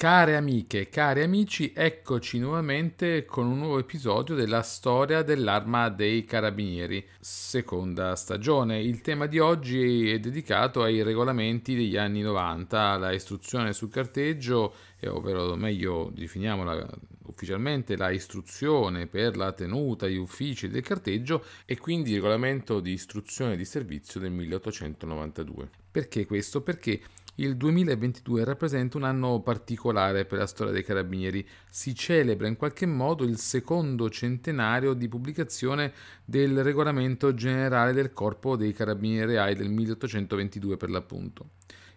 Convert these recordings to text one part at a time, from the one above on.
Care amiche, cari amici, eccoci nuovamente con un nuovo episodio della storia dell'arma dei carabinieri, seconda stagione. Il tema di oggi è dedicato ai regolamenti degli anni 90, la istruzione sul carteggio, ovvero meglio definiamola ufficialmente la istruzione per la tenuta agli uffici del carteggio e quindi il regolamento di istruzione di servizio del 1892. Perché questo? Perché il 2022 rappresenta un anno particolare per la storia dei carabinieri. Si celebra in qualche modo il secondo centenario di pubblicazione del regolamento generale del Corpo dei Carabinieri Reali del 1822 per l'appunto.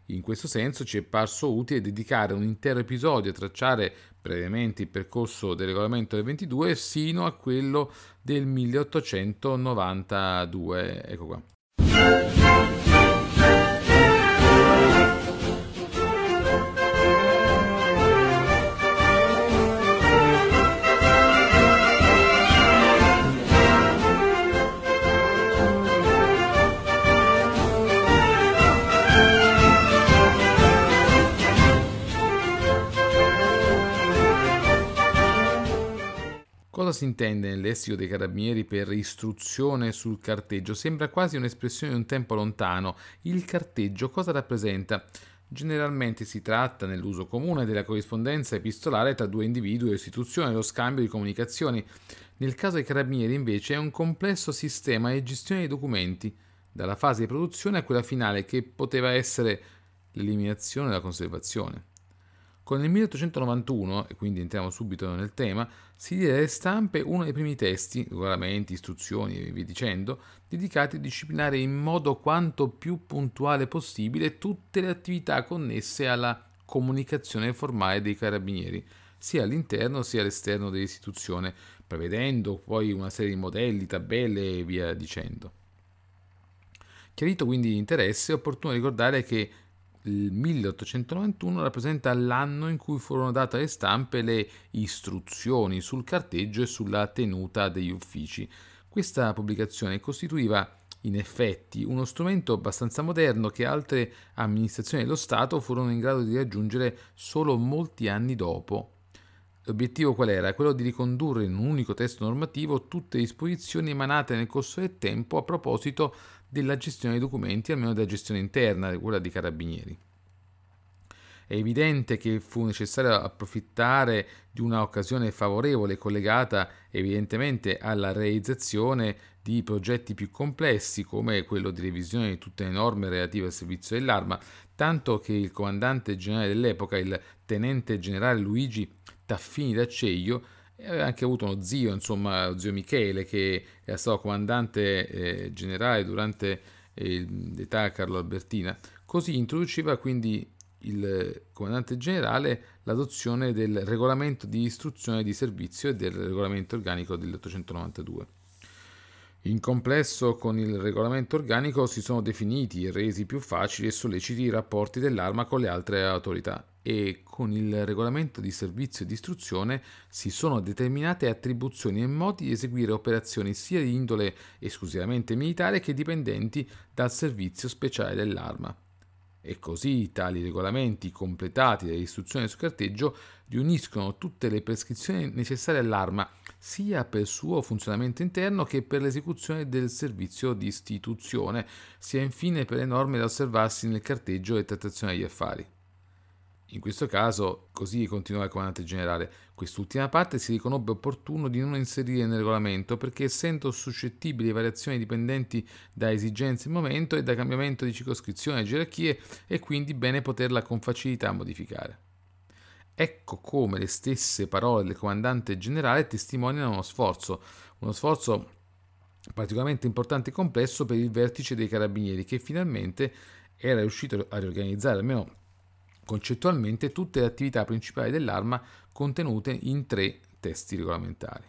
In questo senso ci è parso utile dedicare un intero episodio a tracciare brevemente il percorso del regolamento del 22 sino a quello del 1892. Ecco qua. Si intende nel lessico dei carabinieri per istruzione sul carteggio? Sembra quasi un'espressione di un tempo lontano. Il carteggio cosa rappresenta? Generalmente si tratta, nell'uso comune, della corrispondenza epistolare tra due individui o istituzioni, lo scambio di comunicazioni. Nel caso dei carabinieri, invece, è un complesso sistema di gestione dei documenti, dalla fase di produzione a quella finale, che poteva essere l'eliminazione e la conservazione. Con il 1891, e quindi entriamo subito nel tema, si diede alle stampe uno dei primi testi, regolamenti, istruzioni e via dicendo, dedicati a disciplinare in modo quanto più puntuale possibile tutte le attività connesse alla comunicazione formale dei carabinieri, sia all'interno sia all'esterno dell'istituzione, prevedendo poi una serie di modelli, tabelle e via dicendo. Chiarito quindi l'interesse, è opportuno ricordare che il 1891 rappresenta l'anno in cui furono date alle stampe le istruzioni sul carteggio e sulla tenuta degli uffici. Questa pubblicazione costituiva in effetti uno strumento abbastanza moderno che altre amministrazioni dello Stato furono in grado di raggiungere solo molti anni dopo. L'obiettivo qual era? Quello di ricondurre in un unico testo normativo tutte le disposizioni emanate nel corso del tempo a proposito della gestione dei documenti, almeno della gestione interna, quella dei carabinieri. È evidente che fu necessario approfittare di una occasione favorevole collegata evidentemente alla realizzazione di progetti più complessi come quello di revisione di tutte le norme relative al servizio dell'arma, tanto che il comandante generale dell'epoca, il tenente generale Luigi Taffini d'Acceglio, e aveva anche avuto uno zio, insomma, zio Michele, che era stato comandante eh, generale durante eh, l'età Carlo Albertina. Così introduceva quindi il comandante generale l'adozione del regolamento di istruzione di servizio e del regolamento organico dell'892. In complesso con il regolamento organico si sono definiti e resi più facili e solleciti i rapporti dell'arma con le altre autorità e con il regolamento di servizio di istruzione si sono determinate attribuzioni e modi di eseguire operazioni sia di indole esclusivamente militare che dipendenti dal servizio speciale dell'arma. E così tali regolamenti, completati dalle istruzioni sul carteggio, riuniscono tutte le prescrizioni necessarie all'arma, sia per il suo funzionamento interno che per l'esecuzione del servizio di istituzione, sia infine per le norme da osservarsi nel carteggio e trattazione degli affari. In questo caso, così continua il comandante generale, quest'ultima parte si riconobbe opportuno di non inserire nel regolamento perché essendo suscettibili variazioni dipendenti da esigenze del momento e da cambiamento di circoscrizione e gerarchie è quindi bene poterla con facilità modificare. Ecco come le stesse parole del comandante generale testimoniano uno sforzo, uno sforzo particolarmente importante e complesso per il vertice dei carabinieri che finalmente era riuscito a riorganizzare almeno concettualmente tutte le attività principali dell'arma contenute in tre testi regolamentari.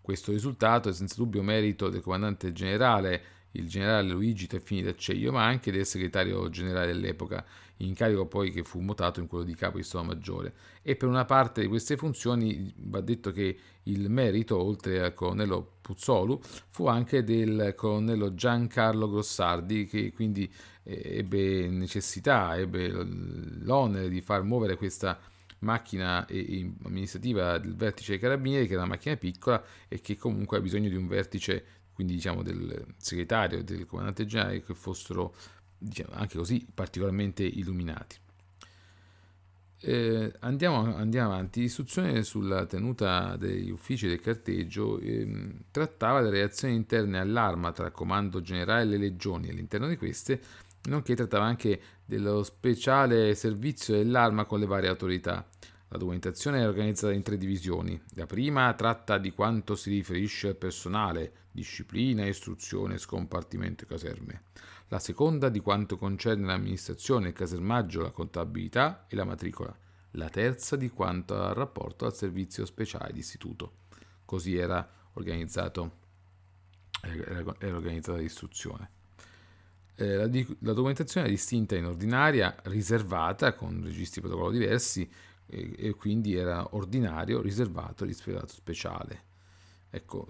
Questo risultato è senza dubbio merito del comandante generale, il generale Luigi Teffini d'Acceglio, ma anche del segretario generale dell'epoca, incarico poi che fu mutato in quello di capo di Stato Maggiore. E per una parte di queste funzioni va detto che il merito, oltre al colonnello Puzzolu, fu anche del colonnello Giancarlo Grossardi, che quindi ebbe necessità, ebbe l'onere di far muovere questa macchina amministrativa del vertice dei carabinieri, che è una macchina piccola e che comunque ha bisogno di un vertice, quindi diciamo del segretario e del comandante generale, che fossero diciamo, anche così particolarmente illuminati. Eh, andiamo, andiamo, avanti. L'istruzione sulla tenuta degli uffici del carteggio eh, trattava delle reazioni interne all'arma tra comando generale e le legioni all'interno di queste, nonché trattava anche dello speciale servizio dell'arma con le varie autorità. La documentazione è organizzata in tre divisioni. La prima tratta di quanto si riferisce al personale, disciplina, istruzione, scompartimento e caserme la seconda di quanto concerne l'amministrazione, il casermaggio, la contabilità e la matricola, la terza di quanto al rapporto al servizio speciale d'istituto. Così era, organizzato, era, organizzata l'istruzione. Eh, la, di, la, documentazione è distinta in ordinaria, riservata, con registri protocollo diversi, e, e quindi era ordinario, riservato, riservato speciale. Ecco,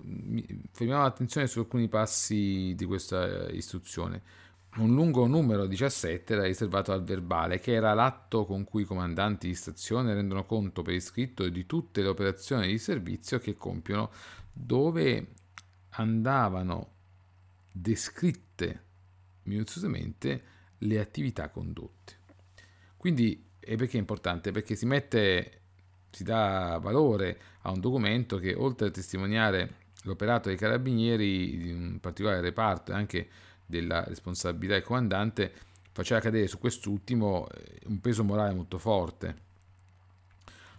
fermiamo l'attenzione su alcuni passi di questa istruzione un lungo numero 17 era riservato al verbale, che era l'atto con cui i comandanti di stazione rendono conto per iscritto di tutte le operazioni di servizio che compiono, dove andavano descritte minuziosamente le attività condotte. Quindi, e perché è importante? Perché si mette, si dà valore a un documento che oltre a testimoniare l'operato dei carabinieri di un particolare reparto e anche della responsabilità del comandante faceva cadere su quest'ultimo eh, un peso morale molto forte.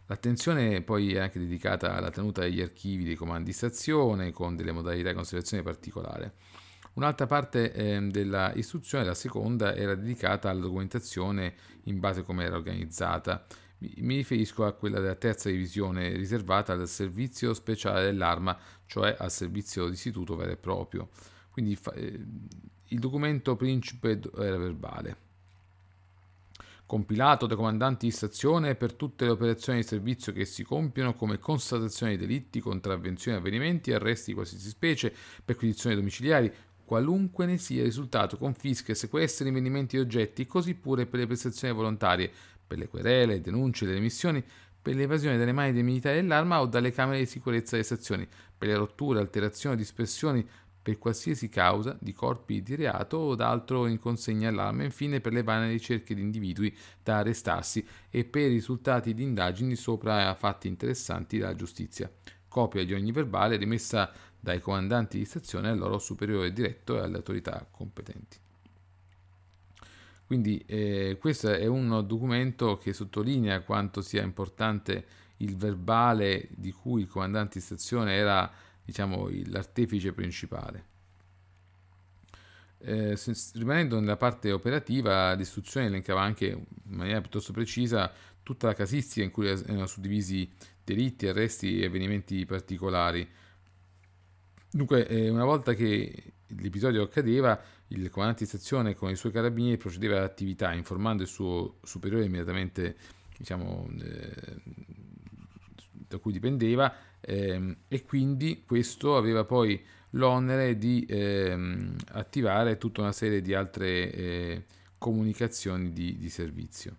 L'attenzione poi è anche dedicata alla tenuta degli archivi dei comandi di stazione con delle modalità di conservazione particolari. Un'altra parte eh, della istruzione, la seconda, era dedicata alla documentazione in base a come era organizzata. Mi, mi riferisco a quella della terza divisione riservata al servizio speciale dell'arma, cioè al servizio d'istituto vero e proprio. Quindi eh, il documento principe era verbale. Compilato dai comandanti di stazione per tutte le operazioni di servizio che si compiono come constatazione di delitti, contravvenzioni, avvenimenti, arresti di qualsiasi specie, perquisizioni domiciliari, qualunque ne sia il risultato, confische, sequestri, rinvenimenti di oggetti, così pure per le prestazioni volontarie, per le querele, denunce, le emissioni, per l'evasione dalle mani dei militari dell'arma o dalle camere di sicurezza delle stazioni, per le rotture, alterazioni dispersioni per qualsiasi causa di corpi di reato o d'altro in consegna all'arma, infine per le vane ricerche di individui da arrestarsi e per i risultati di indagini sopra fatti interessanti dalla giustizia. Copia di ogni verbale rimessa dai comandanti di stazione al loro superiore diretto e alle autorità competenti. Quindi eh, questo è un documento che sottolinea quanto sia importante il verbale di cui il comandante di stazione era diciamo, l'artefice principale. Eh, rimanendo nella parte operativa, l'istruzione elencava anche in maniera piuttosto precisa tutta la casistica in cui erano suddivisi delitti, arresti e avvenimenti particolari. Dunque, eh, una volta che l'episodio accadeva, il comandante di stazione con i suoi carabinieri procedeva all'attività informando il suo superiore immediatamente diciamo, eh, da cui dipendeva ehm, e quindi questo aveva poi l'onere di ehm, attivare tutta una serie di altre eh, comunicazioni di, di servizio.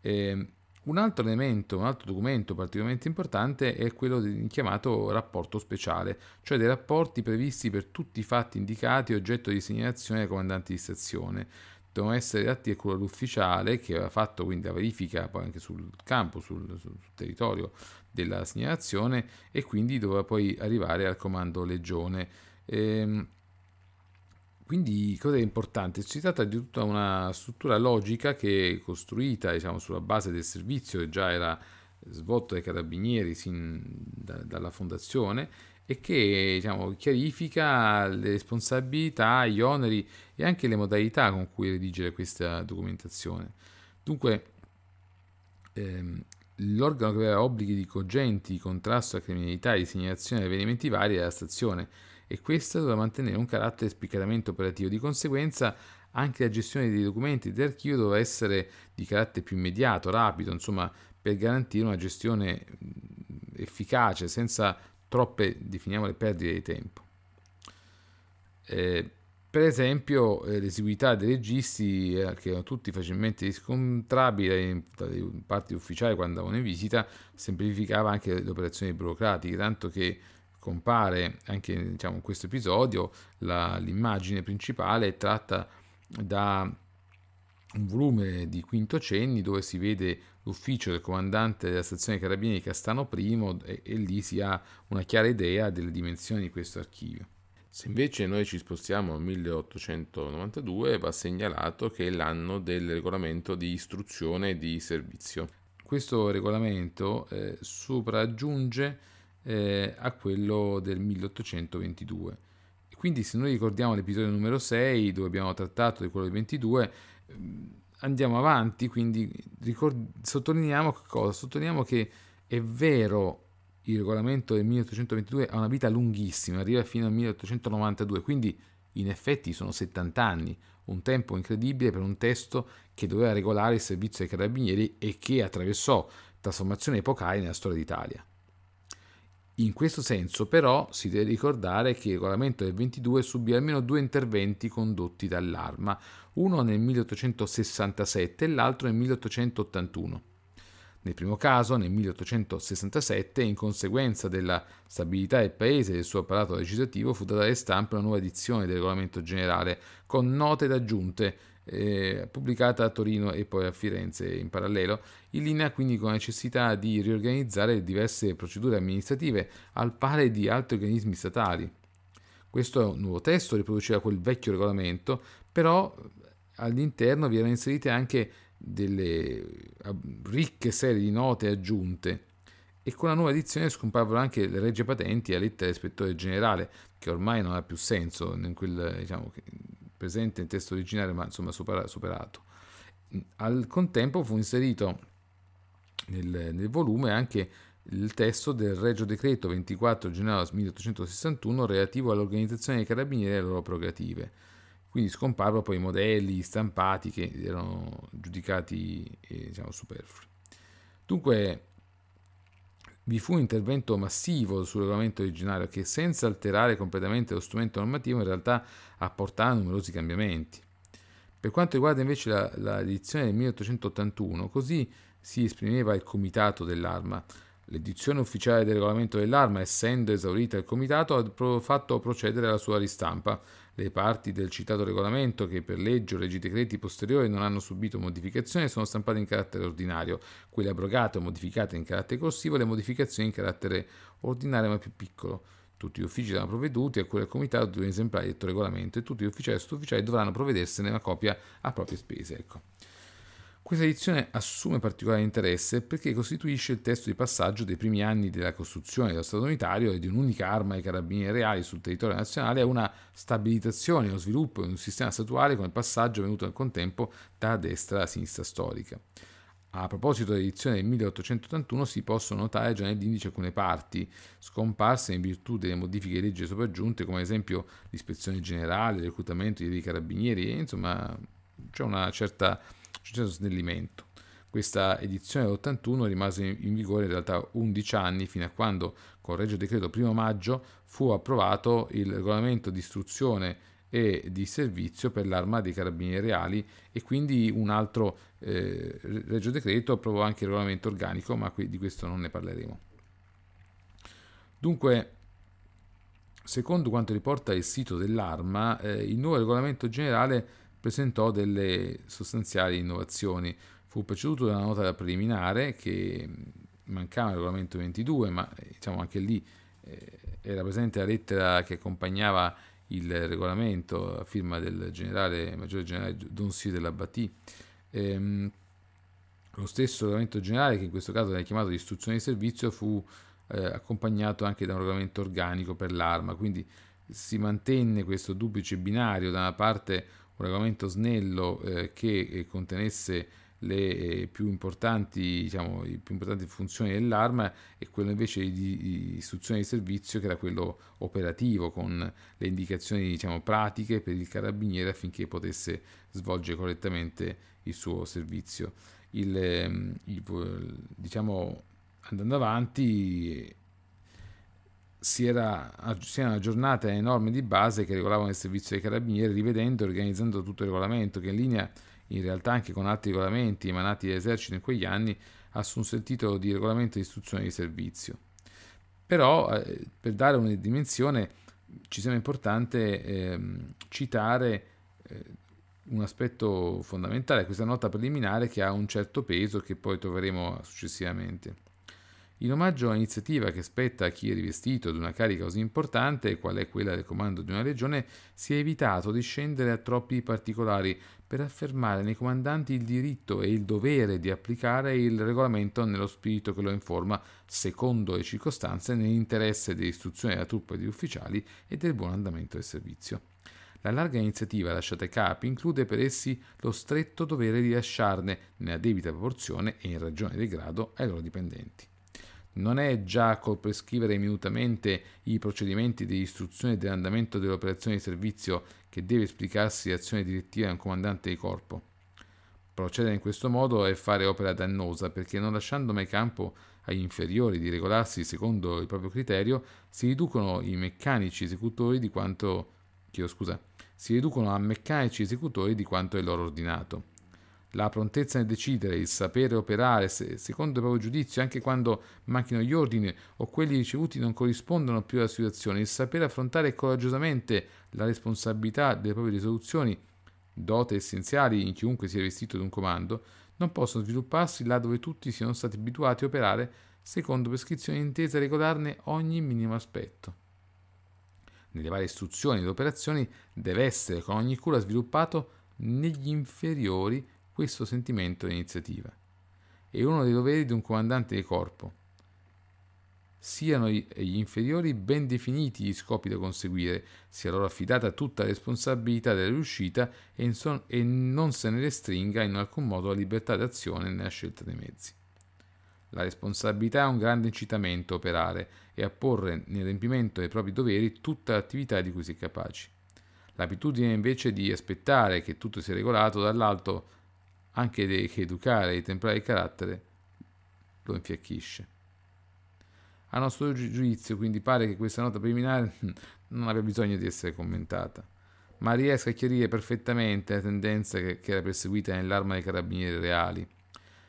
Eh, un altro elemento, un altro documento particolarmente importante è quello di, chiamato rapporto speciale, cioè dei rapporti previsti per tutti i fatti indicati oggetto di segnalazione ai comandanti di stazione. Devono essere atti a quello ufficiale che aveva fatto quindi la verifica poi anche sul campo, sul, sul territorio della segnalazione e quindi doveva poi arrivare al comando legione. Ehm, quindi cosa è importante? Si tratta di tutta una struttura logica che è costruita diciamo, sulla base del servizio che già era svolto dai carabinieri sin da, dalla fondazione e che diciamo, chiarifica le responsabilità, gli oneri e anche le modalità con cui redigere questa documentazione. Dunque, ehm, l'organo che aveva obblighi di cogenti contrasto alla criminalità e di segnalazione di avvenimenti vari era la stazione e questa doveva mantenere un carattere spiccatamente operativo. Di conseguenza anche la gestione dei documenti dell'archivio doveva essere di carattere più immediato, rapido, insomma, per garantire una gestione efficace, senza troppe, definiamole, perdite di tempo. Eh, Per esempio, eh, l'esiguità dei registi, eh, che erano tutti facilmente riscontrabili dalle parti ufficiali quando andavano in visita, semplificava anche le operazioni burocratiche, tanto che compare anche diciamo, in questo episodio la, l'immagine principale è tratta da un volume di Quinto Cenni dove si vede l'ufficio del comandante della stazione carabinieri Castano I e, e lì si ha una chiara idea delle dimensioni di questo archivio. Se invece noi ci spostiamo al 1892 va segnalato che è l'anno del regolamento di istruzione di servizio. Questo regolamento eh, sopraggiunge eh, a quello del 1822. Quindi se noi ricordiamo l'episodio numero 6 dove abbiamo trattato di quello del 22, ehm, andiamo avanti, quindi ricord- sottolineiamo cosa? Sottolineiamo che è vero il regolamento del 1822 ha una vita lunghissima, arriva fino al 1892, quindi in effetti sono 70 anni, un tempo incredibile per un testo che doveva regolare il servizio ai carabinieri e che attraversò trasformazioni epocali nella storia d'Italia. In questo senso però si deve ricordare che il regolamento del 22 subì almeno due interventi condotti dall'Arma, uno nel 1867 e l'altro nel 1881. Nel primo caso, nel 1867, in conseguenza della stabilità del paese e del suo apparato legislativo, fu data alle stampe una nuova edizione del regolamento generale con note ed aggiunte eh, pubblicata a Torino e poi a Firenze in parallelo, in linea quindi con la necessità di riorganizzare diverse procedure amministrative al pari di altri organismi statali. Questo nuovo testo riproduceva quel vecchio regolamento, però all'interno vi erano inserite anche delle ricche serie di note aggiunte e con la nuova edizione scomparvero anche le regge patenti a lettera dell'ispettore generale, che ormai non ha più senso in quel diciamo, presente nel testo originale, ma insomma superato. Al contempo fu inserito nel, nel volume anche il testo del Regio Decreto 24 gennaio 1861 relativo all'organizzazione dei carabinieri e alle loro prerogative quindi scomparvano poi i modelli stampati che erano giudicati eh, diciamo, superflui. Dunque vi fu un intervento massivo sul regolamento originario che senza alterare completamente lo strumento normativo in realtà apportava numerosi cambiamenti. Per quanto riguarda invece la, la edizione del 1881, così si esprimeva il comitato dell'arma. L'edizione ufficiale del regolamento dell'arma, essendo esaurita il comitato, ha fatto procedere alla sua ristampa, le parti del citato regolamento che per legge o leggi decreti posteriori non hanno subito modificazioni sono stampate in carattere ordinario, quelle abrogate o modificate in carattere corsivo, le modificazioni in carattere ordinario ma più piccolo. Tutti gli uffici saranno provveduti a cui il comitato di un esemplare di detto regolamento e tutti gli ufficiali e sottufficiali dovranno provvedersene una copia a proprie spese. Ecco. Questa edizione assume particolare interesse perché costituisce il testo di passaggio dei primi anni della costruzione dello Stato unitario e di un'unica arma ai carabinieri reali sul territorio nazionale a una stabilizzazione e uno sviluppo di un sistema statuale come passaggio avvenuto nel contempo da destra alla sinistra storica. A proposito dell'edizione del 1881 si possono notare già nell'indice alcune parti scomparse in virtù delle modifiche di legge sopraggiunte come ad esempio l'ispezione generale, il reclutamento dei carabinieri insomma c'è una certa certo snellimento. Questa edizione dell'81 rimase in vigore in realtà 11 anni fino a quando con Regio Decreto 1 maggio fu approvato il regolamento di istruzione e di servizio per l'arma dei carabinieri reali e quindi un altro eh, Regio Decreto approvò anche il regolamento organico, ma qui di questo non ne parleremo. Dunque, secondo quanto riporta il sito dell'arma, eh, il nuovo regolamento generale presentò delle sostanziali innovazioni. Fu preceduto da una nota preliminare che mancava il regolamento 22, ma diciamo anche lì eh, era presente la lettera che accompagnava il regolamento a firma del generale, maggiore generale Don della Batti. Ehm, lo stesso regolamento generale, che in questo caso era chiamato di istruzione di servizio, fu eh, accompagnato anche da un regolamento organico per l'arma, quindi si mantenne questo duplice binario, da una parte un regolamento snello eh, che eh, contenesse le eh, più importanti, diciamo, le più importanti funzioni dell'arma e quello invece di, istruzione di servizio che era quello operativo con le indicazioni diciamo, pratiche per il carabiniere affinché potesse svolgere correttamente il suo servizio. Il, ehm, il, diciamo, andando avanti si, era, si erano aggiornate le norme di base che regolavano il servizio dei carabinieri, rivedendo e organizzando tutto il regolamento, che in linea in realtà anche con altri regolamenti emanati dall'esercito in quegli anni assunse il titolo di regolamento di istruzione di servizio. Però eh, per dare una dimensione ci sembra importante eh, citare eh, un aspetto fondamentale, questa nota preliminare che ha un certo peso che poi troveremo successivamente. In omaggio all'iniziativa che spetta a chi è rivestito di una carica così importante, qual è quella del comando di una regione, si è evitato di scendere a troppi particolari per affermare nei comandanti il diritto e il dovere di applicare il regolamento nello spirito che lo informa, secondo le circostanze, nell'interesse dell'istruzione della truppa e degli ufficiali e del buon andamento del servizio. La larga iniziativa lasciata ai capi include per essi lo stretto dovere di lasciarne, nella debita proporzione e in ragione del grado, ai loro dipendenti non è già col prescrivere minutamente i procedimenti di istruzione dell'andamento delle operazioni di servizio che deve esplicarsi l'azione direttiva di un comandante di corpo. Procedere in questo modo è fare opera dannosa perché non lasciando mai campo agli inferiori di regolarsi secondo il proprio criterio, si riducono i meccanici esecutori di quanto chiedo scusa, si riducono a meccanici esecutori di quanto è loro ordinato la prontezza nel decidere, il sapere operare secondo il proprio giudizio anche quando manchino gli ordini o quelli ricevuti non corrispondono più alla situazione, il sapere affrontare coraggiosamente la responsabilità delle proprie risoluzioni, dote essenziali in chiunque sia vestito di un comando, non possono svilupparsi là dove tutti siano stati abituati a operare secondo prescrizioni intese a regolarne ogni minimo aspetto. Nelle varie istruzioni ed operazioni deve essere con ogni cura sviluppato negli inferiori questo sentimento di iniziativa. È uno dei doveri di un comandante di corpo. Siano gli inferiori ben definiti gli scopi da conseguire, sia loro affidata tutta la responsabilità della riuscita e, e non se ne restringa in alcun modo la libertà d'azione nella scelta dei mezzi. La responsabilità è un grande incitamento a operare e a porre nel riempimento dei propri doveri tutta l'attività di cui si è capaci. L'abitudine invece di aspettare che tutto sia regolato dall'alto anche che educare e temprare il carattere lo infiacchisce. A nostro giudizio, quindi, pare che questa nota preliminare non abbia bisogno di essere commentata, ma riesca a chiarire perfettamente la tendenza che, che era perseguita nell'arma dei carabinieri reali.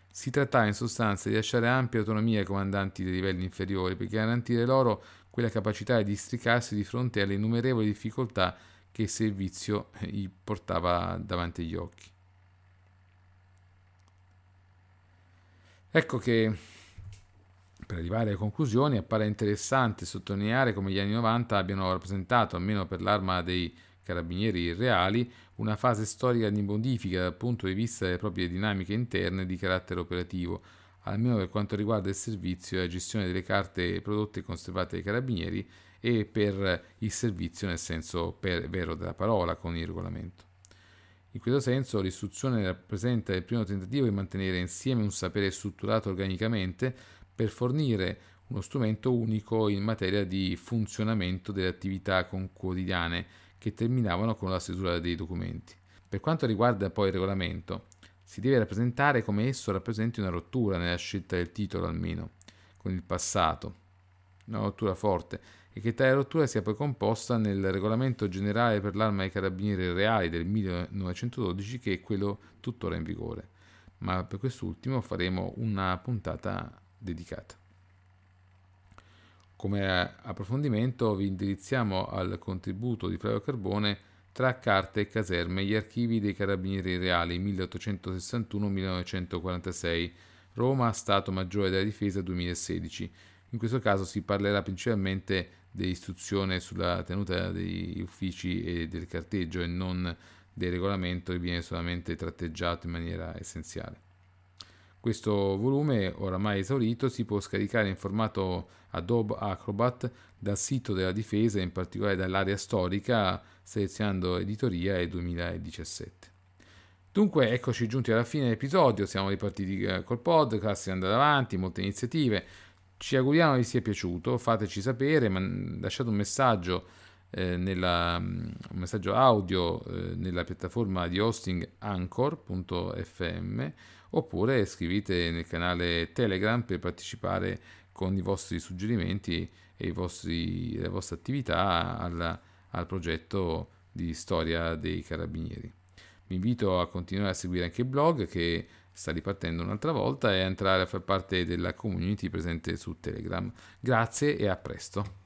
Si trattava in sostanza di lasciare ampia autonomia ai comandanti dei livelli inferiori per garantire loro quella capacità di districarsi di fronte alle innumerevoli difficoltà che il servizio gli portava davanti agli occhi. Ecco che per arrivare alle conclusioni appare interessante sottolineare come gli anni 90 abbiano rappresentato, almeno per l'arma dei carabinieri reali, una fase storica di modifica dal punto di vista delle proprie dinamiche interne di carattere operativo, almeno per quanto riguarda il servizio e la gestione delle carte prodotte e conservate dai carabinieri e per il servizio nel senso vero della parola con il regolamento. In questo senso l'istruzione rappresenta il primo tentativo di mantenere insieme un sapere strutturato organicamente per fornire uno strumento unico in materia di funzionamento delle attività quotidiane che terminavano con la stesura dei documenti. Per quanto riguarda poi il regolamento, si deve rappresentare come esso rappresenti una rottura nella scelta del titolo almeno, con il passato, una rottura forte, e che tale rottura sia poi composta nel regolamento generale per l'arma dei carabinieri reali del 1912 che è quello tuttora in vigore, ma per quest'ultimo faremo una puntata dedicata. Come approfondimento vi indirizziamo al contributo di Flavio Carbone tra carte e caserme gli archivi dei carabinieri reali 1861-1946 Roma Stato Maggiore della Difesa 2016 in questo caso si parlerà principalmente dell'istruzione sulla tenuta degli uffici e del carteggio e non del regolamento che viene solamente tratteggiato in maniera essenziale. Questo volume, oramai esaurito, si può scaricare in formato Adobe Acrobat dal sito della difesa, in particolare dall'area storica, selezionando editoria e 2017. Dunque, eccoci giunti alla fine dell'episodio, siamo ripartiti eh, col podcast, siamo andati avanti, molte iniziative. Ci auguriamo vi sia piaciuto, fateci sapere, lasciate un messaggio, eh, nella, un messaggio audio eh, nella piattaforma di hosting anchor.fm oppure scrivete nel canale Telegram per partecipare con i vostri suggerimenti e vostri, le vostre attività al, al progetto di storia dei carabinieri. Vi invito a continuare a seguire anche il blog che sta ripartendo un'altra volta e entrare a far parte della community presente su Telegram. Grazie e a presto.